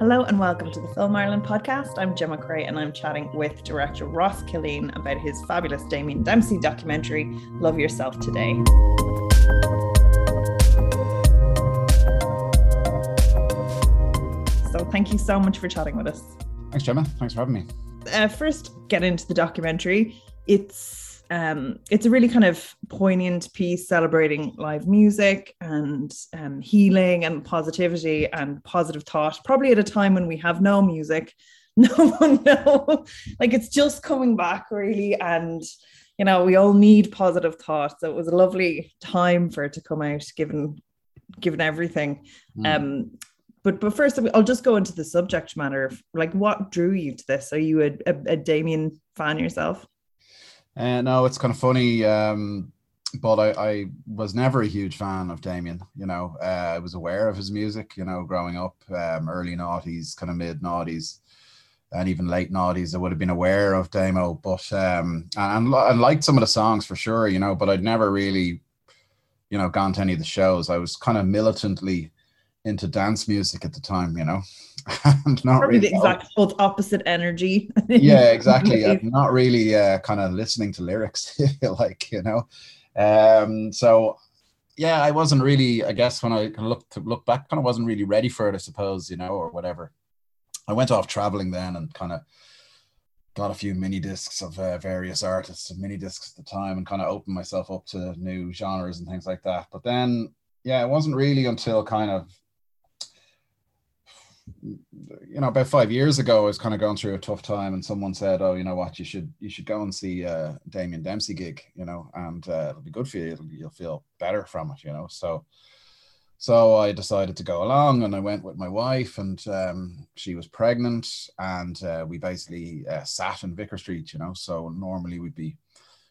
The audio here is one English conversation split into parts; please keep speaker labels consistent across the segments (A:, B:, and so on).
A: Hello and welcome to the Film Ireland podcast. I'm Gemma Creagh and I'm chatting with director Ross Killeen about his fabulous Damien Dempsey documentary, Love Yourself Today. So thank you so much for chatting with us.
B: Thanks, Gemma. Thanks for having me.
A: Uh, first, get into the documentary. It's um, it's a really kind of poignant piece celebrating live music and um, healing and positivity and positive thought, probably at a time when we have no music. No one know. Like it's just coming back really. And, you know, we all need positive thought. So it was a lovely time for it to come out, given given everything. Mm. Um, but but first I'll just go into the subject matter. Like what drew you to this? Are you a, a, a Damien fan yourself?
B: Uh, no, it's kind of funny. Um, but I, I, was never a huge fan of Damien. You know, uh, I was aware of his music. You know, growing up, um, early noughties, kind of mid noughties, and even late noughties, I would have been aware of Damo. But um, and and liked some of the songs for sure. You know, but I'd never really, you know, gone to any of the shows. I was kind of militantly into dance music at the time. You know,
A: and not Probably really the exact both opposite energy.
B: yeah, exactly. I'm not really uh, kind of listening to lyrics, like you know. Um, so yeah, I wasn't really. I guess when I kind of look to look back, kind of wasn't really ready for it. I suppose you know, or whatever. I went off traveling then and kind of got a few mini discs of uh, various artists and mini discs at the time and kind of opened myself up to new genres and things like that. But then, yeah, it wasn't really until kind of you know, about five years ago, I was kind of going through a tough time, and someone said, "Oh, you know what? You should you should go and see uh, Damien Dempsey gig, you know, and uh, it'll be good for you. It'll, you'll feel better from it, you know." So, so I decided to go along, and I went with my wife, and um, she was pregnant, and uh, we basically uh, sat in Vicar Street, you know. So normally we'd be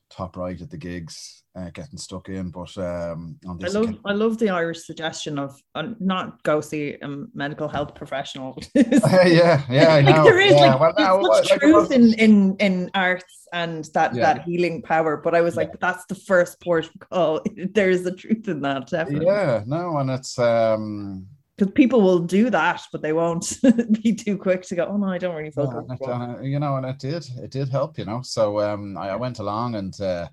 B: top right at the gigs, uh, getting stuck in. But um,
A: I love I love the Irish suggestion of uh, not go see a medical health professional.
B: yeah, yeah, I know.
A: Like there is
B: yeah.
A: like well, no, much like, truth in in in arts and that yeah. that healing power. But I was like, yeah. that's the first port of call. there is the truth in that, definitely.
B: Yeah, no, and it's um
A: because people will do that, but they won't be too quick to go. Oh no, I don't really feel yeah,
B: good. Uh, you know, and it did, it did help. You know, so um, I, I went along and uh,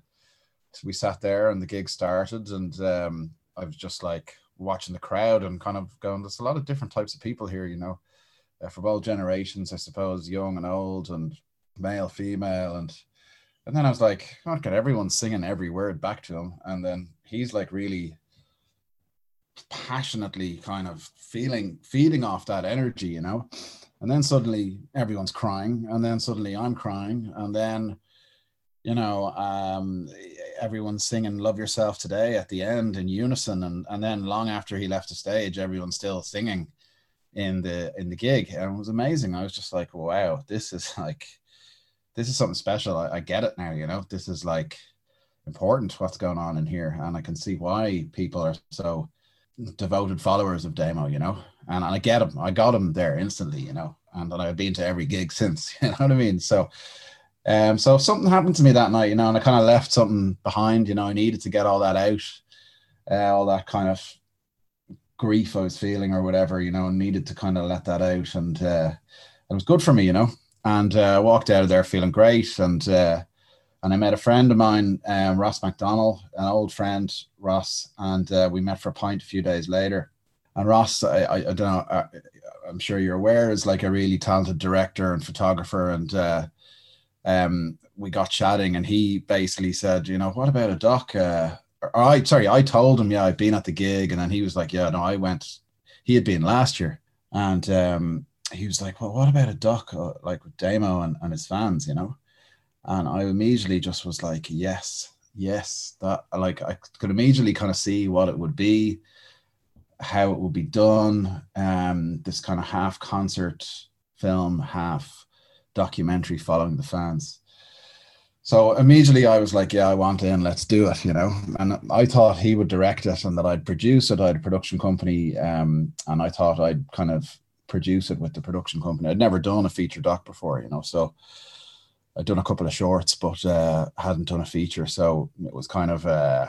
B: we sat there, and the gig started, and um, I was just like watching the crowd and kind of going. There's a lot of different types of people here. You know, uh, from all generations, I suppose, young and old, and male, female, and and then I was like, oh, God, everyone's singing every word back to him, and then he's like really passionately kind of feeling feeding off that energy you know? And then suddenly everyone's crying and then suddenly i'm crying and then you know um, everyone's singing love yourself today at the end in unison and and then long after he left the stage everyone's still singing in the in the gig and it was amazing. I was just like wow this is like this is something special. I, I get it now you know? This is like important what's going on in here and i can see why people are so devoted followers of Damo, you know, and, and I get him. I got him there instantly, you know, and, and I've been to every gig since, you know what I mean? So, um, so something happened to me that night, you know, and I kind of left something behind, you know, I needed to get all that out, uh, all that kind of grief I was feeling or whatever, you know, and needed to kind of let that out. And uh, it was good for me, you know, and uh, walked out of there feeling great. And, uh, and I met a friend of mine, um, Ross McDonnell, an old friend, Ross, and uh, we met for a pint a few days later. And Ross, I, I, I don't know, I, uh, I'm sure you're aware, is like a really talented director and photographer. And uh, um, we got chatting, and he basically said, you know, what about a doc? Uh, I, sorry, I told him, yeah, I've been at the gig, and then he was like, yeah, no, I went. He had been last year, and um, he was like, well, what about a doc uh, like with Damo and, and his fans, you know? And I immediately just was like, yes, yes, that like I could immediately kind of see what it would be, how it would be done. Um, this kind of half concert film, half documentary following the fans. So immediately I was like, yeah, I want in, let's do it, you know. And I thought he would direct it and that I'd produce it. I had a production company, um, and I thought I'd kind of produce it with the production company. I'd never done a feature doc before, you know. So I'd done a couple of shorts, but uh, hadn't done a feature. So it was kind of, uh,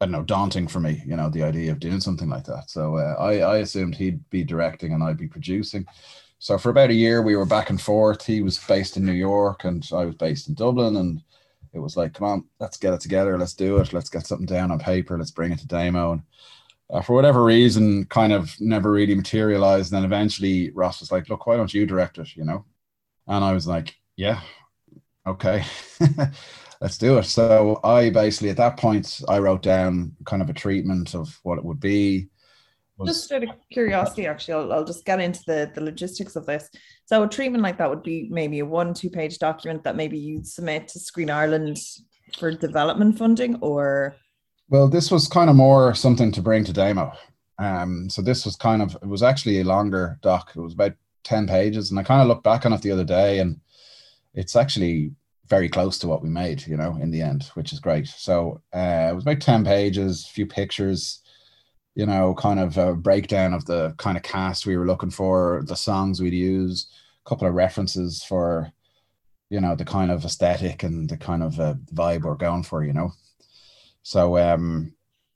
B: I don't know, daunting for me, you know, the idea of doing something like that. So uh, I, I assumed he'd be directing and I'd be producing. So for about a year, we were back and forth. He was based in New York, and I was based in Dublin, and it was like, come on, let's get it together, let's do it, let's get something down on paper, let's bring it to Damo. And uh, for whatever reason, kind of never really materialized. And then eventually, Ross was like, look, why don't you direct it? You know, and I was like, yeah, okay. let's do it. So I basically at that point I wrote down kind of a treatment of what it would be.
A: Was, just out of curiosity, actually, I'll, I'll just get into the, the logistics of this. So a treatment like that would be maybe a one, two page document that maybe you'd submit to Screen Ireland for development funding or
B: well, this was kind of more something to bring to Damo. Um, so this was kind of it was actually a longer doc. It was about 10 pages. And I kind of looked back on it the other day and it's actually very close to what we made, you know, in the end, which is great. So uh, it was about 10 pages, a few pictures, you know, kind of a breakdown of the kind of cast we were looking for, the songs we'd use, a couple of references for, you know, the kind of aesthetic and the kind of uh, vibe we're going for, you know. So, um,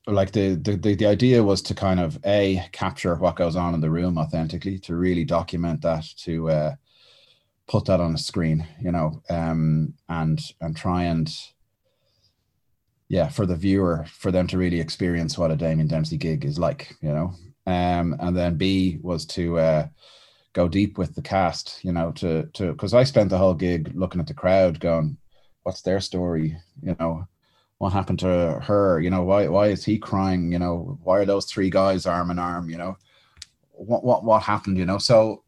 B: like the, the the idea was to kind of a capture what goes on in the room authentically, to really document that, to uh, put that on a screen, you know, um, and and try and yeah, for the viewer, for them to really experience what a Damien Dempsey gig is like, you know. Um, and then B was to uh, go deep with the cast, you know, to to because I spent the whole gig looking at the crowd, going, "What's their story?" You know, what happened to her? You know, why why is he crying? You know, why are those three guys arm in arm? You know, what what what happened? You know, so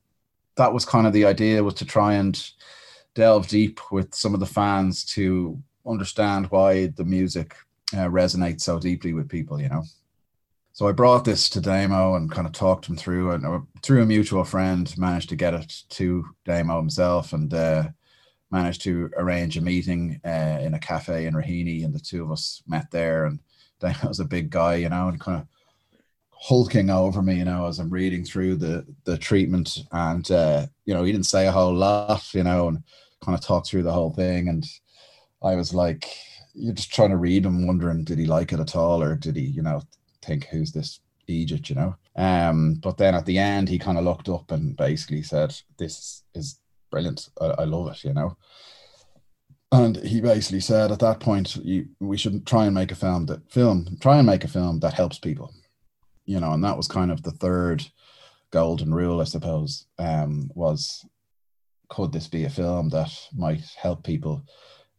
B: that was kind of the idea was to try and delve deep with some of the fans to understand why the music uh, resonates so deeply with people, you know. So I brought this to Damo and kind of talked him through, and uh, through a mutual friend, managed to get it to Damo himself, and uh, managed to arrange a meeting uh, in a cafe in Raheny, and the two of us met there. And Damo was a big guy, you know, and kind of hulking over me, you know, as I'm reading through the the treatment, and uh, you know, he didn't say a whole lot, you know, and kind of talked through the whole thing, and I was like, you're just trying to read him, wondering did he like it at all, or did he, you know, think who's this Egypt, you know? Um, but then at the end, he kind of looked up and basically said, "This is brilliant. I, I love it," you know. And he basically said at that point, you, we should try and make a film that film, try and make a film that helps people you know, and that was kind of the third golden rule, I suppose, um, was could this be a film that might help people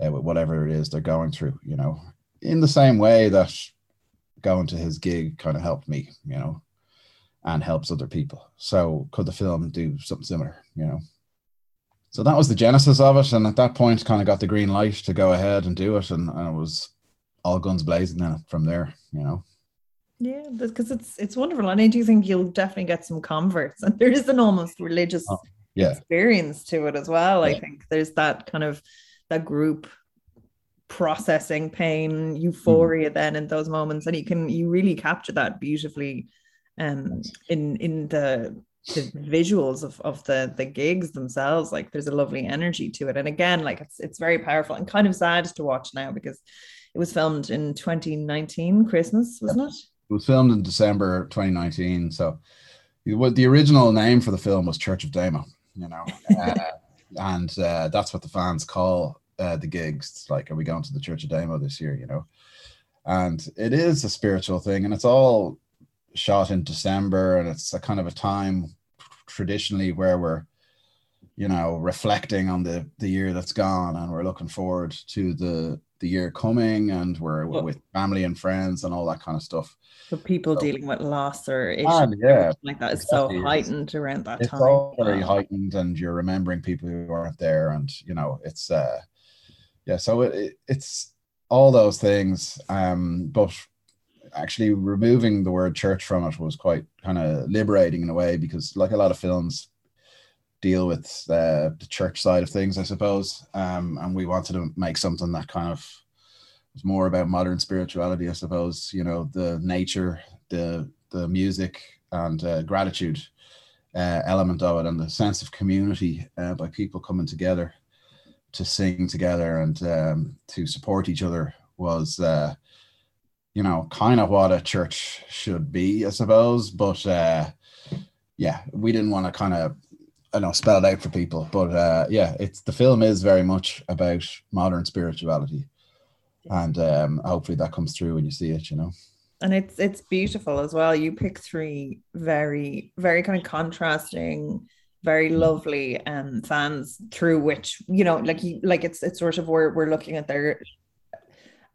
B: uh, with whatever it is they're going through, you know, in the same way that going to his gig kind of helped me, you know, and helps other people. So could the film do something similar, you know? So that was the genesis of it. And at that point, kind of got the green light to go ahead and do it. And, and it was all guns blazing then from there, you know.
A: Yeah, because it's it's wonderful, and I do think you'll definitely get some converts, and there is an almost religious oh,
B: yeah.
A: experience to it as well. Yeah. I think there's that kind of that group processing pain, euphoria, mm. then in those moments, and you can you really capture that beautifully, um, in in the the visuals of, of the the gigs themselves like there's a lovely energy to it and again like it's it's very powerful and kind of sad to watch now because it was filmed in 2019 christmas wasn't it
B: it was filmed in December 2019. So, what the original name for the film was Church of Damo, you know, uh, and uh, that's what the fans call uh, the gigs. It's like, are we going to the Church of Damo this year? You know, and it is a spiritual thing, and it's all shot in December, and it's a kind of a time traditionally where we're you know reflecting on the the year that's gone and we're looking forward to the the year coming and we're well, with family and friends and all that kind of stuff.
A: So people so, dealing with loss or issues yeah, like that is so heightened around that
B: it's
A: time.
B: It's all very heightened and you're remembering people who aren't there and you know it's uh yeah so it, it's all those things um but actually removing the word church from it was quite kind of liberating in a way because like a lot of films deal with the church side of things, I suppose. Um, and we wanted to make something that kind of was more about modern spirituality, I suppose. You know, the nature, the the music, and uh, gratitude uh, element of it, and the sense of community uh, by people coming together to sing together and um, to support each other was. Uh, you know, kind of what a church should be, I suppose. But uh, yeah, we didn't want to kind of I know spelled out for people, but uh, yeah, it's the film is very much about modern spirituality, and um, hopefully that comes through when you see it. You know,
A: and it's it's beautiful as well. You pick three very very kind of contrasting, very
B: Mm.
A: lovely um fans through which you know like you like it's it's sort of where we're looking at their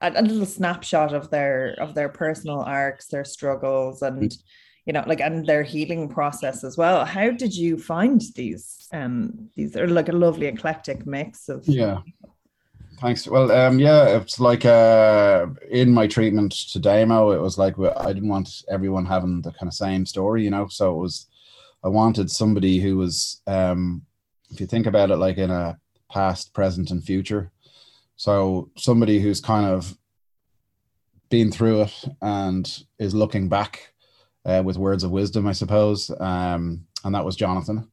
A: a, a little snapshot of their of their personal arcs, their struggles, and you know like and their healing process as well. How did you find these? Um, these are like a lovely eclectic mix of
B: Yeah. Thanks. Well, um, yeah, it's like uh, in my treatment to Damo, it was like I didn't want everyone having the kind of same story, you know. So it was, I wanted somebody who was, um, if you think about it, like in a past, present, and future. So somebody who's kind of been through it and is looking back uh, with words of wisdom, I suppose. Um, and that was Jonathan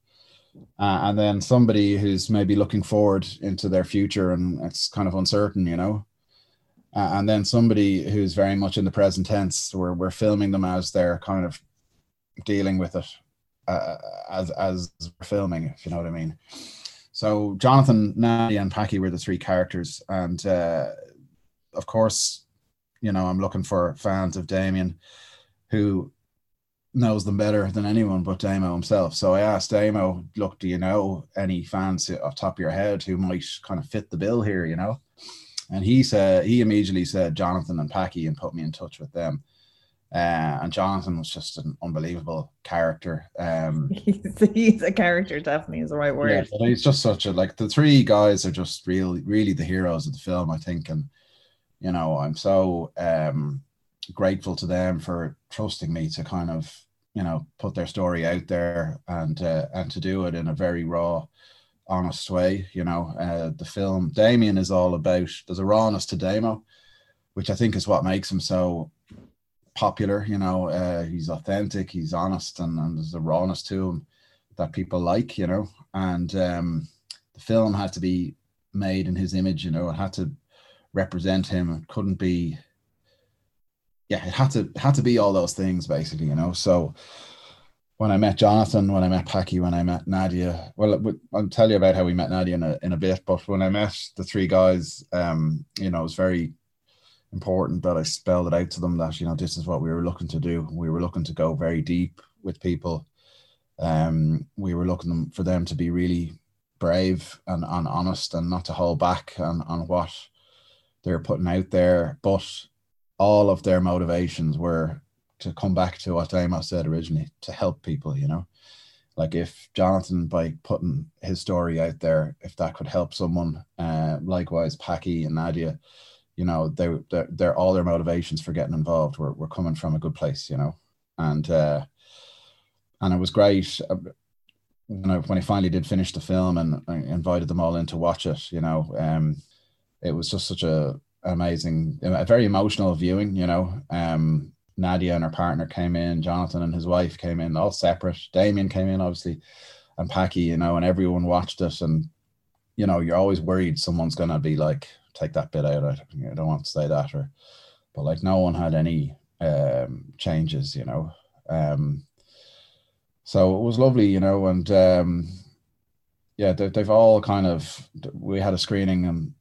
B: uh, and then somebody who's maybe looking forward into their future and it's kind of uncertain, you know. Uh, and then somebody who's very much in the present tense, where we're filming them as they're kind of dealing with it uh, as as we're filming, if you know what I mean. So Jonathan, Nadia, and Packy were the three characters, and uh, of course, you know, I'm looking for fans of Damien who knows them better than anyone but Damo himself. So I asked Damo, look, do you know any fans off top of your head who might kind of fit the bill here, you know? And he said he immediately said Jonathan and Packy and put me in touch with them. Uh, and Jonathan was just an unbelievable character. Um,
A: he's, he's a character, definitely is the right
B: yeah,
A: word.
B: but he's just such a like the three guys are just really, really the heroes of the film, I think. And you know, I'm so um grateful to them for trusting me to kind of you know put their story out there and uh, and to do it in a very raw honest way you know uh, the film. Damien is all about there's a rawness to damo which i think is what makes him so popular you know uh, he's authentic he's honest and, and there's a rawness to him that people like you know and um, the film had to be made in his image you know it had to represent him. It couldn't be yeah, it had to had to be all those things basically, you know. So when I met Jonathan, when I met Packy, when I met Nadia, well, I'll tell you about how we met Nadia in a, in a bit. But when I met the three guys, um, you know, it was very important that I spelled it out to them that you know this is what we were looking to do. We were looking to go very deep with people. Um, we were looking for them to be really brave and, and honest and not to hold back on, on what they're putting out there, but all of their motivations were to come back to what Damo said originally to help people, you know. Like if Jonathan, by putting his story out there, if that could help someone, uh, likewise Packy and Nadia, you know, they they're, they're all their motivations for getting involved were, were coming from a good place, you know, and uh, and it was great when I when I finally did finish the film and I invited them all in to watch it, you know, um, it was just such a amazing, a very emotional viewing. You know, um, Nadia and her partner came in, Jonathan and his wife came in, all separate. Damien came in, obviously, and Packy. You know, and everyone watched it, and you know, you're always worried someone's gonna be like, take that bit out. I, don't want to say that, or, but like, no one had any um, changes. You know, um, so it was lovely. You know, and um, yeah, they, they've all kind of. We had a screening and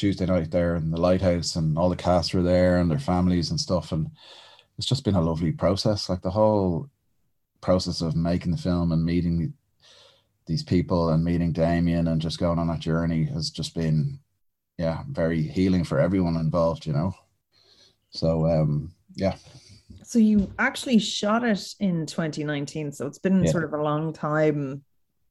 B: Tuesday night there in the lighthouse, and all the cast were there and their families and stuff. And it's just been a lovely process. Like the whole process of making the film and meeting these people and meeting Damien and just going on that journey has just been, yeah, very healing for everyone involved, you know. So um, yeah.
A: So you actually shot it in 2019, so it's been
B: Yeah.
A: sort of a long time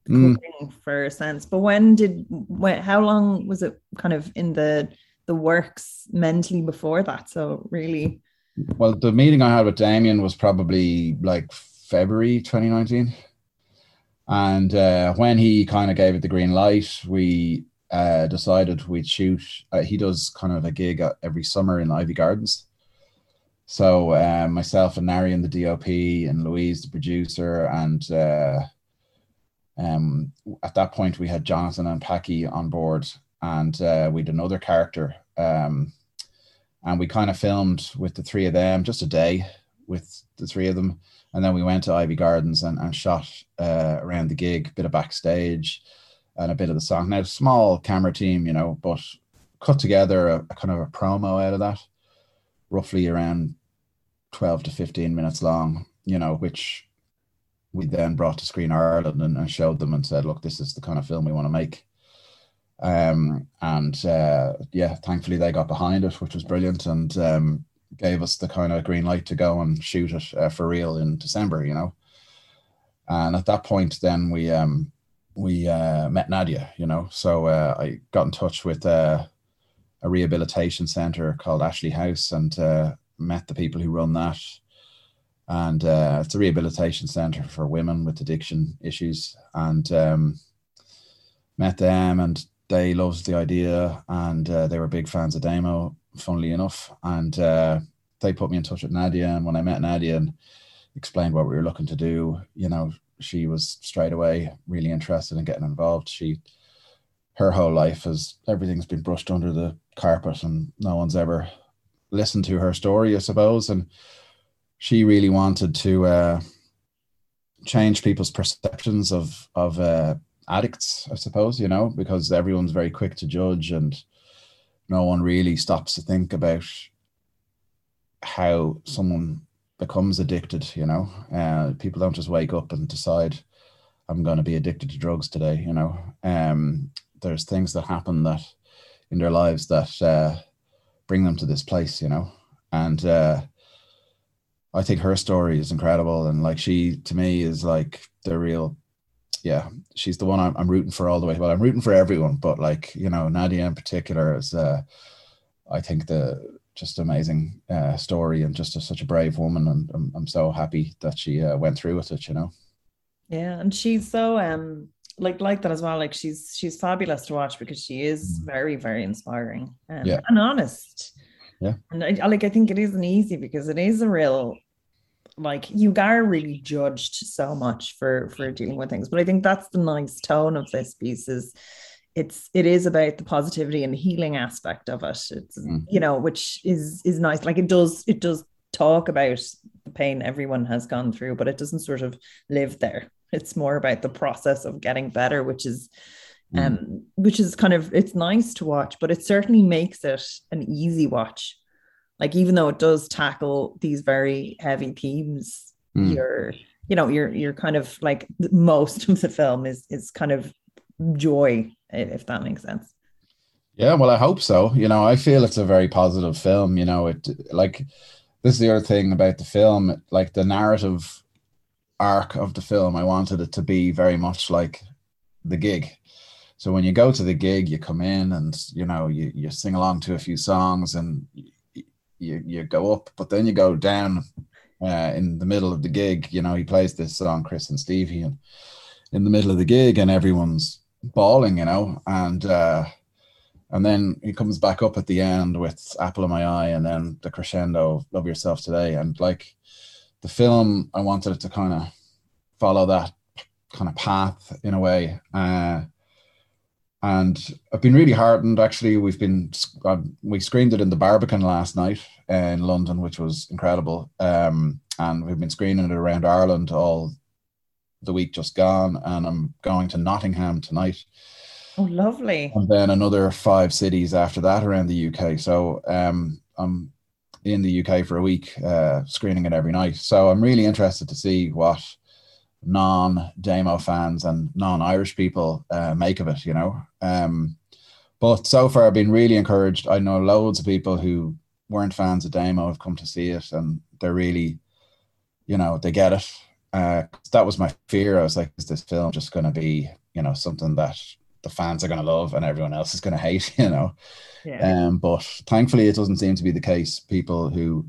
B: Mm.
A: for a sense. But when did when how long was it kind of in the the works mentally before that? So really
B: Well, the meeting I had with Damien was probably like February 2019. And uh, when he kind of gave it the green light, we uh, decided we'd shoot. Uh, he does kind of a gig every summer in Iveagh Gardens. So uh, myself and Nari and the DOP and Louise, the producer, and uh, um, at that point we had Jonathan and Packy on board, and uh, we had another character. Um, and we kind of filmed with the three of them just a day with the three of them and then we went to Iveagh Gardens and, and shot uh, around the gig, a bit of backstage, and a bit of the song. Now, small camera team, you know, but cut together a, a kind of a promo out of that, roughly around twelve to fifteen minutes long. You know, which we then brought to Screen Ireland and, and showed them and said, "Look, this is the kind of film we want to make." Um, and uh, yeah, thankfully they got behind it, which was brilliant. And um, gave us the kind of green light to go and shoot it uh, for real in December, you know. And at that point, then we um, we uh, met Nadia, you know. So uh, I got in touch with uh, a rehabilitation center called Ashleigh House and uh, met the people who run that. And uh, it's a rehabilitation center for women with addiction issues. And um, met them, and they loved the idea, and they were big fans of Damo funnily enough. And uh, they put me in touch with Nadia. And when I met Nadia and explained what we were looking to do, you know, she was straight away really interested in getting involved. She, her whole life has everything's been brushed under the carpet and no one's ever listened to her story, I suppose. And she really wanted to uh, change people's perceptions of of uh, addicts, I suppose, you know, because everyone's very quick to judge and no one really stops to think about how someone becomes addicted you know? Uh, people don't just wake up and decide i'm going to be addicted to drugs today you know? Um, there's things that happen that in their lives that uh, bring them to this place you know? And uh, i think her story is incredible and like she to me is like the real yeah, she's the one I'm, I'm rooting for all the way. Well, I'm rooting for everyone, but like you know, Nadia in particular is, uh, I think the just amazing uh, story and just a, such a brave woman, and I'm, I'm so happy that she uh, went through with it. You know.
A: Yeah, and she's so um like like that as well. Like she's she's fabulous to watch because she is mm. very very inspiring and, yeah. and honest.
B: Yeah,
A: and I, like I think it isn't easy because it is a real like you are really judged so much for for dealing with things. But i think that's the nice tone of this piece is it's it is about the positivity and healing aspect of it. It's mm. you know which is is nice. Like it does it does talk about the pain everyone has gone through but it doesn't sort of live there. It's more about the process of getting better which is mm. um which is kind of it's nice to watch but it certainly makes it an easy watch like even though it does tackle these very heavy themes mm. you're you know you're you're kind of like most of the film is is kind of joy if that makes sense
B: yeah well i hope so you know i feel it's a very positive film you know it like this is the other thing about the film like the narrative arc of the film i wanted it to be very much like the gig so when you go to the gig you come in and you know you, you sing along to a few songs and you you go up, but then you go down uh, in the middle of the gig. You know, he plays this song, Chris and Stevie, and in the middle of the gig, and everyone's bawling, you know, and uh, and then he comes back up at the end with Apple of My Eye, and then the crescendo, Love Yourself Today, and like the film, I wanted it to kind of follow that kind of path in a way. Uh, and I've been really heartened. Actually, we've been uh, we screened it in the Barbican last night in London, which was incredible. Um, and we've been screening it around Ireland all the week just gone, and I'm going to Nottingham tonight.
A: Oh, lovely!
B: And then another five cities after that around the UK. So um, I'm in the UK for a week, uh, screening it every night. So I'm really interested to see what non Damo fans and non Irish people uh, make of it, you know. Um, but so far, I've been really encouraged. I know loads of people who weren't fans of Damo have come to see it, and they're really, you know, they get it. Uh, that was my fear. I was like, is this film just going to be, you know, something that the fans are going to love and everyone else is going to hate, you know? Yeah. Um, but thankfully, it doesn't seem to be the case. People who,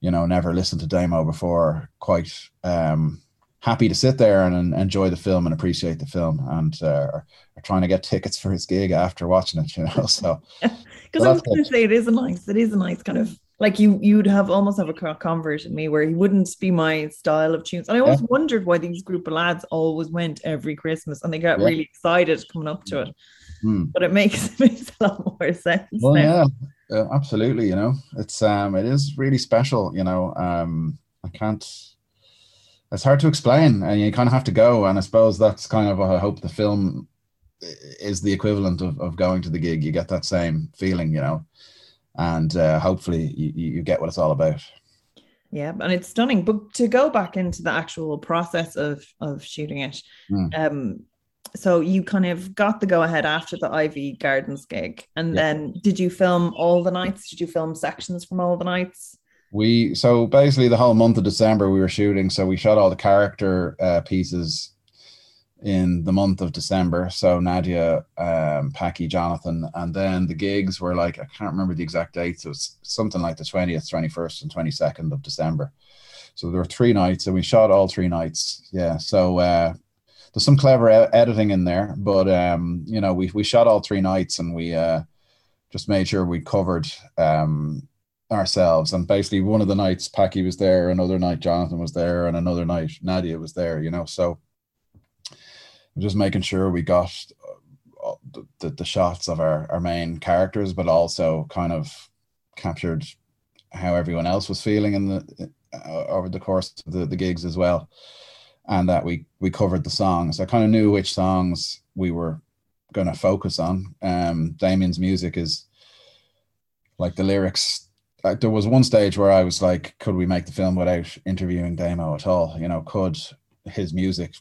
B: you know, never listened to Damo before quite um, happy to sit there and, and enjoy the film and appreciate the film and uh, are, are, trying to get tickets for his gig after watching it you know so
A: because i was going to say it is a nice it is a nice kind of like you you'd have almost have a convert in me where he wouldn't be my style of tunes and i always yeah. wondered why these group of lads always went every christmas and they got yeah. really excited coming up to it mm. but it makes it makes a lot more sense
B: well now. yeah uh, absolutely you know it's um it is really special you know um i can't it's hard to explain, and you kind of have to go. And I suppose that's kind of I hope the film is the equivalent of, of going to the gig. You get that same feeling, you know, and uh, hopefully you, you get what it's all about.
A: Yeah, and it's stunning. But to go back into the actual process of of shooting it, mm. um, so you kind of got the go ahead after the Iveagh Gardens gig, and yeah. then did you film all the nights? Did you film sections from all the nights?
B: We so basically the whole month of December we were shooting. So we shot all the character uh, pieces in the month of December. So Nadia, um, Packy, Jonathan, and then the gigs were like I can't remember the exact dates. It was something like the twentieth, twenty first, and twenty second of December. So there were three nights, and we shot all three nights. Yeah. So uh, there's some clever e- editing in there, but um, you know, we we shot all three nights, and we uh, just made sure we covered um ourselves. And basically, one of the nights Packy was there, another night Jonathan was there, and another night Nadia was there. You know, so just making sure we got uh, the, the, the shots of our, our main characters, but also kind of captured how everyone else was feeling in the uh, over the course of the, the gigs as well and that we we covered the songs i kind of knew which songs we were going to focus on um damien's music is like the lyrics uh, there was one stage where i was like could we make the film without interviewing damo at all you know could his music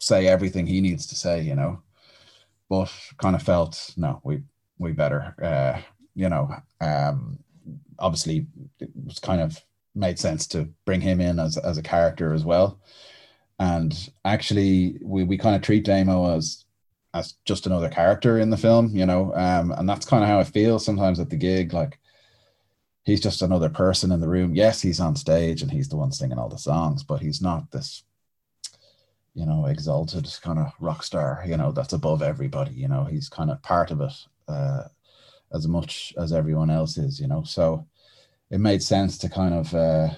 B: say everything he needs to say, you know. But kind of felt no, we we better, uh, you know. Um, obviously, it was kind of made sense to bring him in as as a character as well. And actually, we we kind of treat Damo as as just another character in the film, you know. Um, and that's kind of how I feel sometimes at the gig, like he's just another person in the room. Yes, he's on stage and he's the one singing all the songs, but he's not this you know, exalted kind of rock star, you know, that's above everybody, you know, he's kind of part of it uh, as much as everyone else is, you know. So it made sense to kind of uh,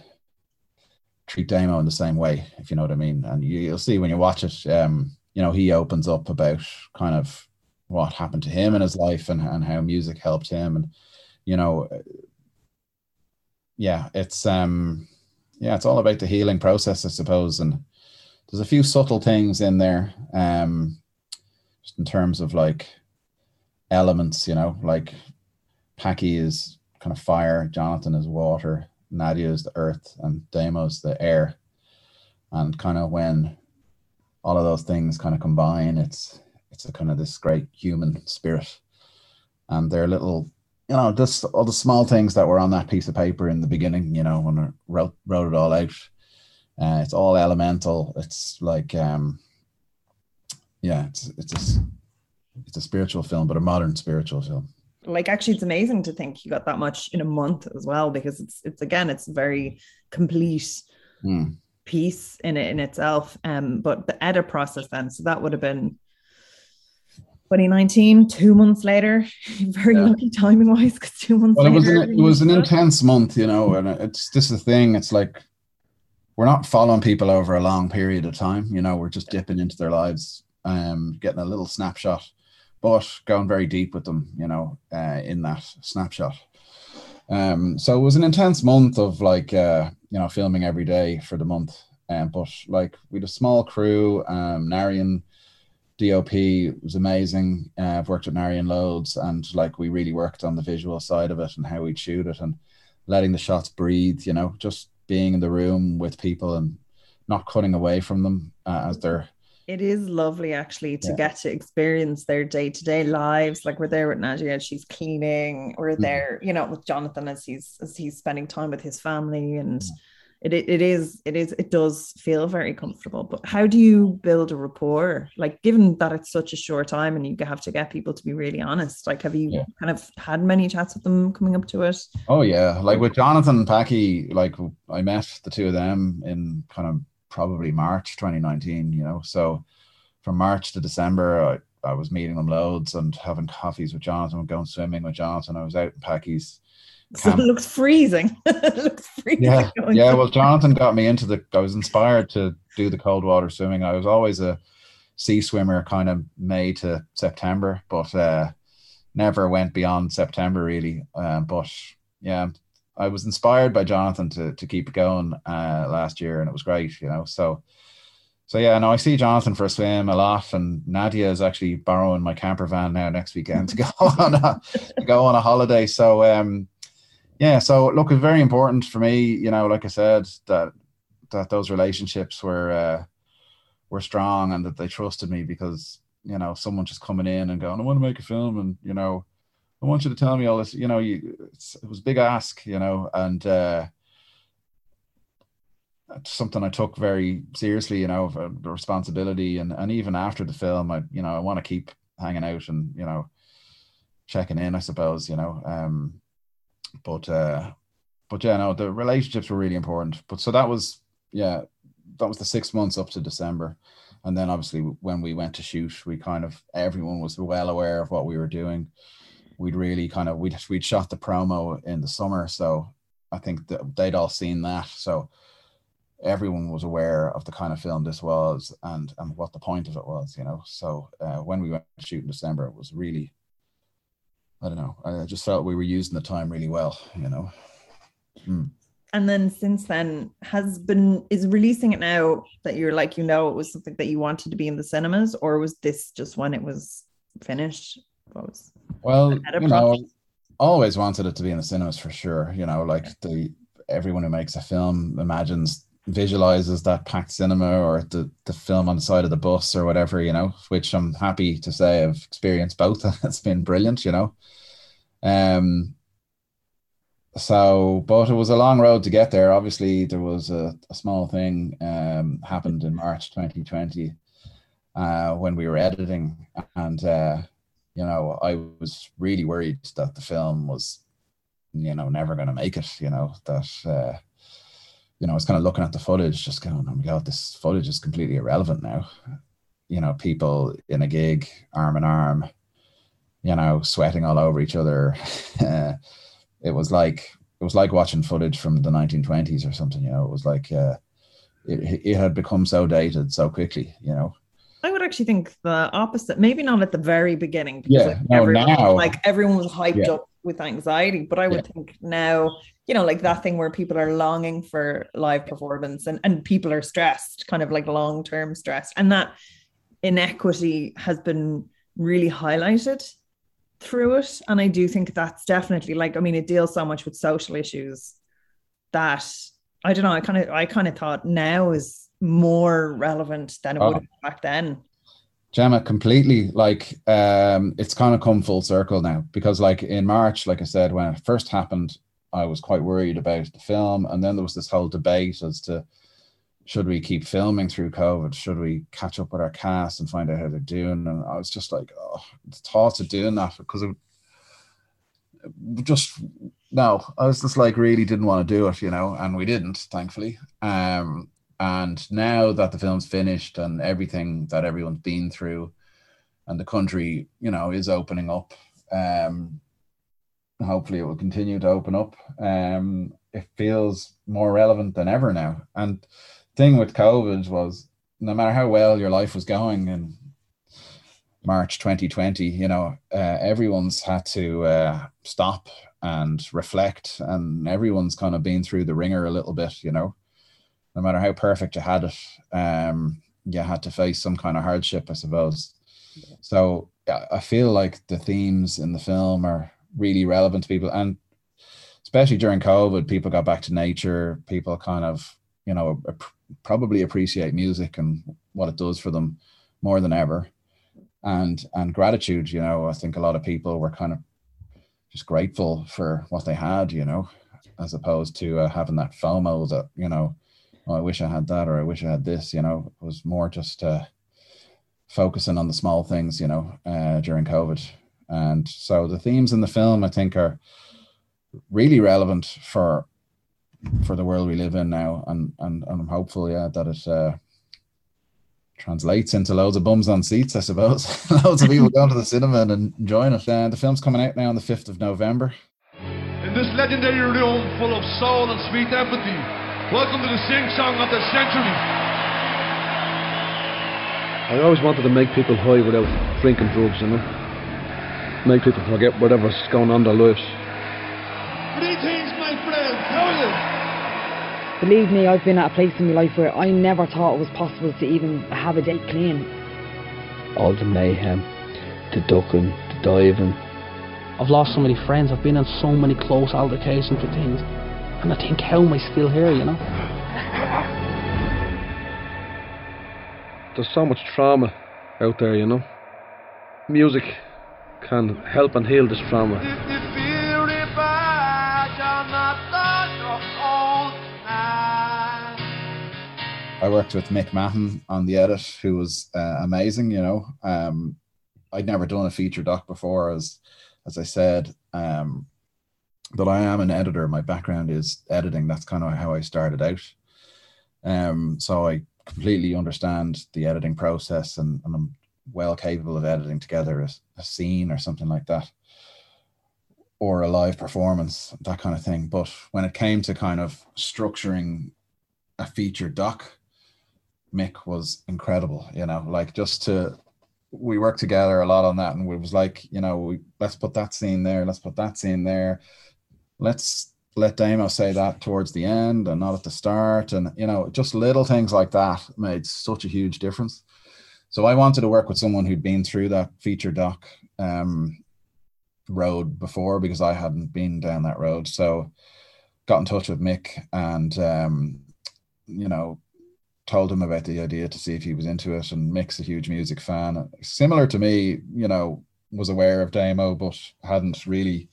B: treat Damo in the same way, if you know what I mean. And you, will see when you watch it, um, you know, he opens up about kind of what happened to him in his life and, and how music helped him. And, you know, yeah, it's, um, yeah, it's all about the healing process, I suppose. And, there's a few subtle things in there, um, just in terms of like elements, you know, like Packy is kind of fire, Jonathan is water, Nadia is the earth, and Damo's the air. And kind of when all of those things kind of combine, it's it's a kind of this great human spirit. And they're little, you know, just all the small things that were on that piece of paper in the beginning, you know, when I wrote wrote it all out uh, it's all elemental. It's like, um, yeah, it's it's a it's a spiritual film, but a modern spiritual film.
A: Like, actually, it's amazing to think you got that much in a month as well, because it's it's again, it's very complete mm. piece in it in itself. Um, but the edit process then, so that would have been 2019, two months later. Very yeah. lucky timing wise, because two months.
B: Well,
A: it
B: was an, it was an intense month, you know, and it's this is the thing. It's like we're not following people over a long period of time. You know, we're just dipping into their lives, um, getting a little snapshot, but going very deep with them. You know, uh, in that snapshot. Um, so it was an intense month of like uh, you know filming every day for the month. Um, but like we had a small crew. Um, Narian DOP was amazing. Uh, I've worked with Marion loads, and like we really worked on the visual side of it and how we'd shoot it and letting the shots breathe. You know, just being in the room with people and not cutting away from them uh, as they're
A: it is lovely actually to yeah. get to experience their day-to-day lives like we're there with Nadia as she's cleaning we're mm-hmm. there you know with Jonathan as he's as he's spending time with his family and mm-hmm it, it is it is it does feel very comfortable but how do you build a rapport like given that it's such a short time and you have to get people to be really honest like have you yeah. kind of had many chats with them coming up to it
B: oh yeah like with jonathan and packy like i met the two of them in kind of probably march 2019 you know so from march to december i I was meeting them loads and having coffees with Jonathan, going swimming with Jonathan. I was out in Packy's
A: it looks freezing. it looks
B: freezing. Yeah, yeah. Well, Jonathan got me into the. I was inspired to do the cold water swimming. I was always a sea swimmer, kind of May to September, but uh, never went beyond September really. Um, but yeah, I was inspired by Jonathan to to keep going uh, last year, and it was great, you know. So, so yeah, no, I see Jonathan for a swim a lot, and Nadia is actually borrowing my camper van now next weekend to go on a, to go on a holiday. So, um, yeah, so look, it's very important for me, you know, like I said, that that those relationships were uh, were strong and that they trusted me because you know someone just coming in and going, I want to make a film, and you know I want you to tell me all this. You know, you, it was a big ask, you know, and uh, something I took very seriously, you know, the responsibility. And, and even after the film, I, you know, I want to keep hanging out and, you know, checking in, I suppose, you know. Um, but, uh, but yeah, no, the relationships were really important. But so that was, yeah, that was the six months up to December. And then obviously when we went to shoot, we kind of, everyone was well aware of what we were doing we'd really kind of we'd we'd shot the promo in the summer, so I think that they'd all seen that. So everyone was aware of the kind of film this was and and what the point of it was, you know. So uh, when we went to shoot in December, it was really I don't know. I just felt we were using the time really well, you know.
A: Mm. And then since then has been is releasing it now that you're like you know it was something that you wanted to be in the cinemas or was this just when it was finished? What was
B: well, you know, always wanted it to be in the cinemas for sure. You know, like the everyone who makes a film imagines visualizes that packed cinema or the, the film on the side of the bus or whatever, you know, which I'm happy to say I've experienced both. it's been brilliant, you know. Um so but it was a long road to get there. Obviously there was a, a small thing um happened in March 2020 uh when we were editing and uh you know, I was really worried that the film was, you know, never going to make it. You know that, uh, you know, I was kind of looking at the footage, just going, "Oh my god, this footage is completely irrelevant now." You know, people in a gig, arm in arm, you know, sweating all over each other. it was like it was like watching footage from the 1920s or something. You know, it was like uh, it it had become so dated so quickly. You know,
A: I would actually think the opposite. Maybe not at the very beginning.
B: Because yeah, like no,
A: everyone,
B: now,
A: like everyone was hyped yeah. up with anxiety. But I would yeah. think now, you know, like that thing where people are longing for live performance and, and people are stressed, kind of like long term stress. And that inequity has been really highlighted through it. And I do think that's definitely like, I mean, it deals so much with social issues that I don't know. I kind of I kind of thought now is more relevant than it oh. would have back then.
B: Gemma, completely like um it's kind of come full circle now because like in March, like I said, when it first happened, I was quite worried about the film. And then there was this whole debate as to should we keep filming through COVID? Should we catch up with our cast and find out how they're doing? And I was just like, oh, the thoughts of doing that because it just no, I was just like really didn't want to do it, you know, and we didn't, thankfully. Um, and now that the film's finished and everything that everyone's been through, and the country, you know, is opening up, um, hopefully it will continue to open up. Um, it feels more relevant than ever now. And thing with COVID was, no matter how well your life was going in March 2020, you know, uh, everyone's had to uh, stop and reflect, and everyone's kind of been through the ringer a little bit, you know no matter how perfect you had it, um, you had to face some kind of hardship, I suppose. So I feel like the themes in the film are really relevant to people, and especially during COVID, people got back to nature. People kind of, you know, probably appreciate music and what it does for them more than ever, and and gratitude. You know, I think a lot of people were kind of just grateful for what they had. You know, as opposed to uh, having that FOMO that you know oh, I wish I had that or I wish I had this, you know, it was more just uh, focusing on the small things, you know, uh, during COVID. And so the themes in the film, I think, are really relevant for for the world we live in now. And and, and I'm hopeful, yeah, that it uh, translates into loads of bums on seats, I suppose. loads of people going to the cinema and enjoying it. Uh, the film's coming out now on the 5th of November.
C: In this legendary room full of soul and sweet empathy, Welcome to the sing song of the century.
D: I always wanted to make people high without drinking drugs, you know. Make people forget whatever's going on in their lives.
C: Greetings, my friend. How are you?
E: Believe me, I've been at a place in my life where I never thought it was possible to even have a day clean.
D: All the mayhem, the ducking, the diving.
F: I've lost so many friends. I've been in so many close altercations with things. And I think, how am I still here, you know?
D: There's so much trauma out there, you know. Music can help and heal this trauma.
C: If you feel it back, I'm not the old night.
B: I worked with Mick Mahon on the edit, who was uh, amazing. You know, um, I'd never done a feature doc before, as as I said, um, but I am an editor. My background is editing. That's kind of how I started out. Um, so I completely understand the editing process, and, and I'm well capable of editing together a, a scene or something like that, or a live performance, that kind of thing. But when it came to kind of structuring a feature doc, Mick was incredible, you know, like just to we worked together a lot on that and it was like, you know, we let's put that scene there, let's put that scene there. Let's let Damo say that towards the end and not at the start. And you know, just little things like that made such a huge difference. So I wanted to work with someone who'd been through that feature doc um road before because I hadn't been down that road. So got in touch with Mick and um, you know, told him about the idea to see if he was into it. And Mick's a huge music fan, similar to me. You know, was aware of Damo, but hadn't really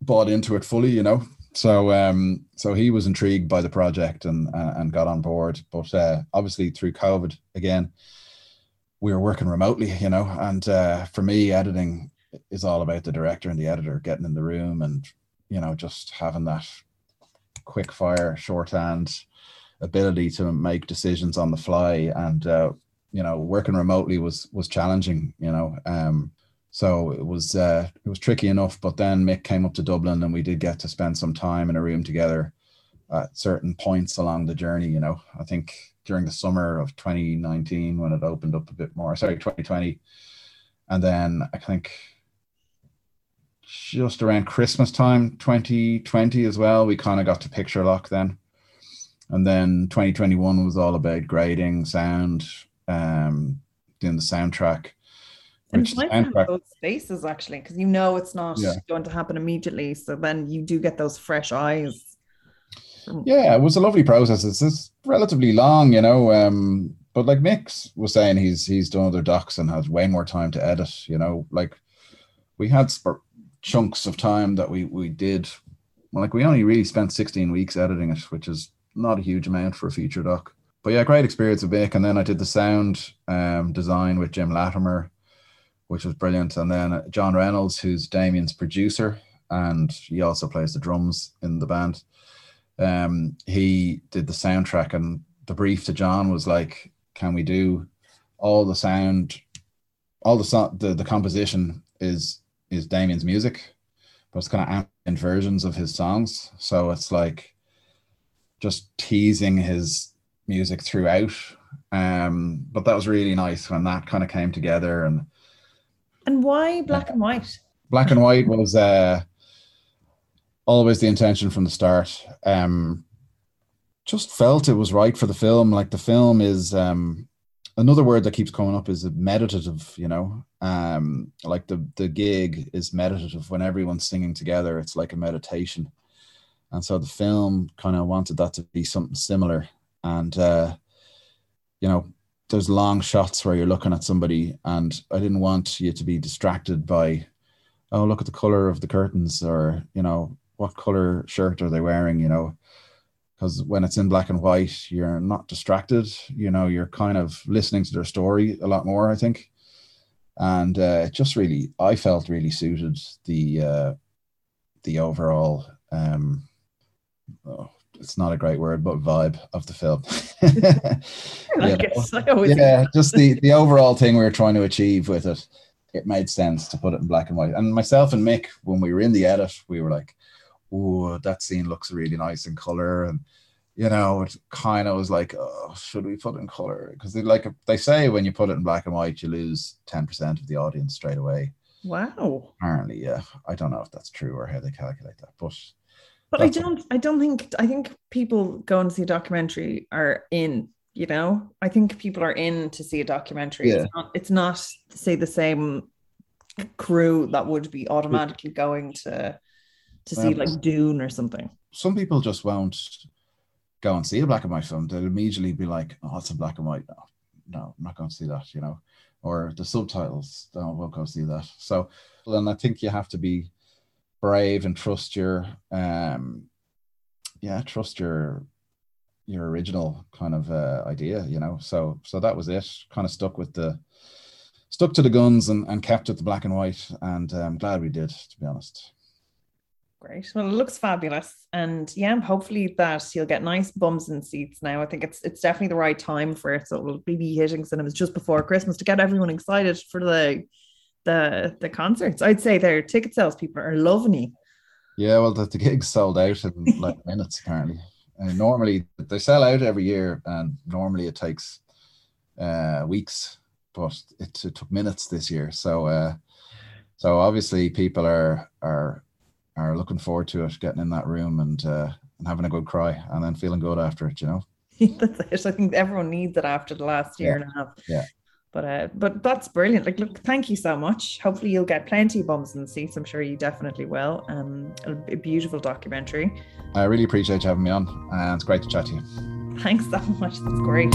B: bought into it fully. You know, so um, so he was intrigued by the project and uh, and got on board. But uh, obviously through COVID again, we were working remotely. You know, and uh, for me, editing is all about the director and the editor getting in the room and you know just having that quick fire shorthand ability to make decisions on the fly and uh, you know working remotely was was challenging you know um so it was uh it was tricky enough but then mick came up to dublin and we did get to spend some time in a room together at certain points along the journey you know. I think during the summer of 2019 when it opened up a bit more sorry 2020 and then i think just around christmas time 2020 as well we kind of got to picture lock then. And then 2021 was all about grading sound um doing the soundtrack
A: And
B: which
A: it's to have
B: soundtrack
A: those spaces actually, because you know it's not
B: Yeah.
A: going to happen immediately. So then you do get those fresh eyes.
B: yeah it was a lovely process it's, it's relatively long you know um but like Mix was saying he's he's done other docs and has way more time to edit you know like we had spur- chunks of time that we we did like we only really spent 16 weeks editing it which is not a huge amount for a feature doc but yeah great experience with Mick and then I did the sound um design with Jim Latimer which was brilliant. And then John Reynolds who's Damien's producer and he also plays the drums in the band. Um he did the soundtrack and the brief to John was like can we do all the sound all the so- the, the composition is is Damien's music but it's kind of ambient versions of his songs. So it's like just teasing his music throughout. Um but that was really nice when that kind of came together and
A: And why black and white?
B: black and white was uh always the intention from the start. Um just felt it was right for the film. Like the film is um another word that keeps coming up is meditative you know? Um like the the gig is meditative. When everyone's singing together it's like a meditation. And so the film kind of wanted that to be something similar. And uh you know there's long shots where you're looking at somebody and i didn't want you to be distracted by oh look at the color of the curtains or you know what color shirt are they wearing? you know? Because when it's in black and white you're not distracted you know? You're kind of listening to their story a lot more i think. And uh, just really i felt really suited the uh the overall um oh, it's not a great word but vibe of the film.
A: I
B: You
A: I always
B: yeah just the the overall thing we were trying to achieve with it it made sense to put it in black and white. And myself and mick when we were in the edit we were like oh that scene looks really nice in color. And you know it kind of was like oh should we put it in color? Because they like they say when you put it in black and white you lose 10% of the audience straight away.
A: Wow.
B: Apparently, yeah. I don't know if that's true or how they calculate that, but
A: But I
B: That's a-
A: don't I don't think I think people going to see a documentary are in, you know. I think people are in to see a documentary.
B: Yeah.
A: It's not it's not say the same crew that would be automatically going to to see
B: Um,
A: like Dune or something.
B: some people just won't go and see a black and white film. They'll immediately be like, "Oh, it's a black and white. No, no, I'm not going to see that," you know, or the subtitles. No, I won't go see that. So, then I think you have to be brave and trust your, um, yeah, trust your your original kind of uh, idea, you know. So, so that was it. Kind of stuck with the stuck to the guns and, and kept it the black and white, and I'm glad we did, to be honest.
A: Great. Well, it looks fabulous, and yeah, hopefully that you'll get nice bums and seats. Now, I think it's it's definitely the right time for it. So we'll be hitting cinemas just before Christmas to get everyone excited for the the the concerts. I'd say their ticket sales people are loving you.
B: Yeah, well, the, the gig's sold out in like minutes apparently. And normally they sell out every year, and normally it takes uh, weeks, but it, it took minutes this year. So, uh, so obviously people are are are looking forward to it, getting in that room and uh, and having a good cry, and then feeling good after it. You know.
A: that's it. I think everyone needs it after the last year and a half.
B: Yeah.
A: But uh, but that's brilliant. Like, look, thank you so much. Hopefully, you'll get plenty of bums and seats. I'm sure you definitely will. Um, a, a beautiful documentary.
B: I really appreciate you having me on, and it's great to chat to you.
A: Thanks so much. That's great.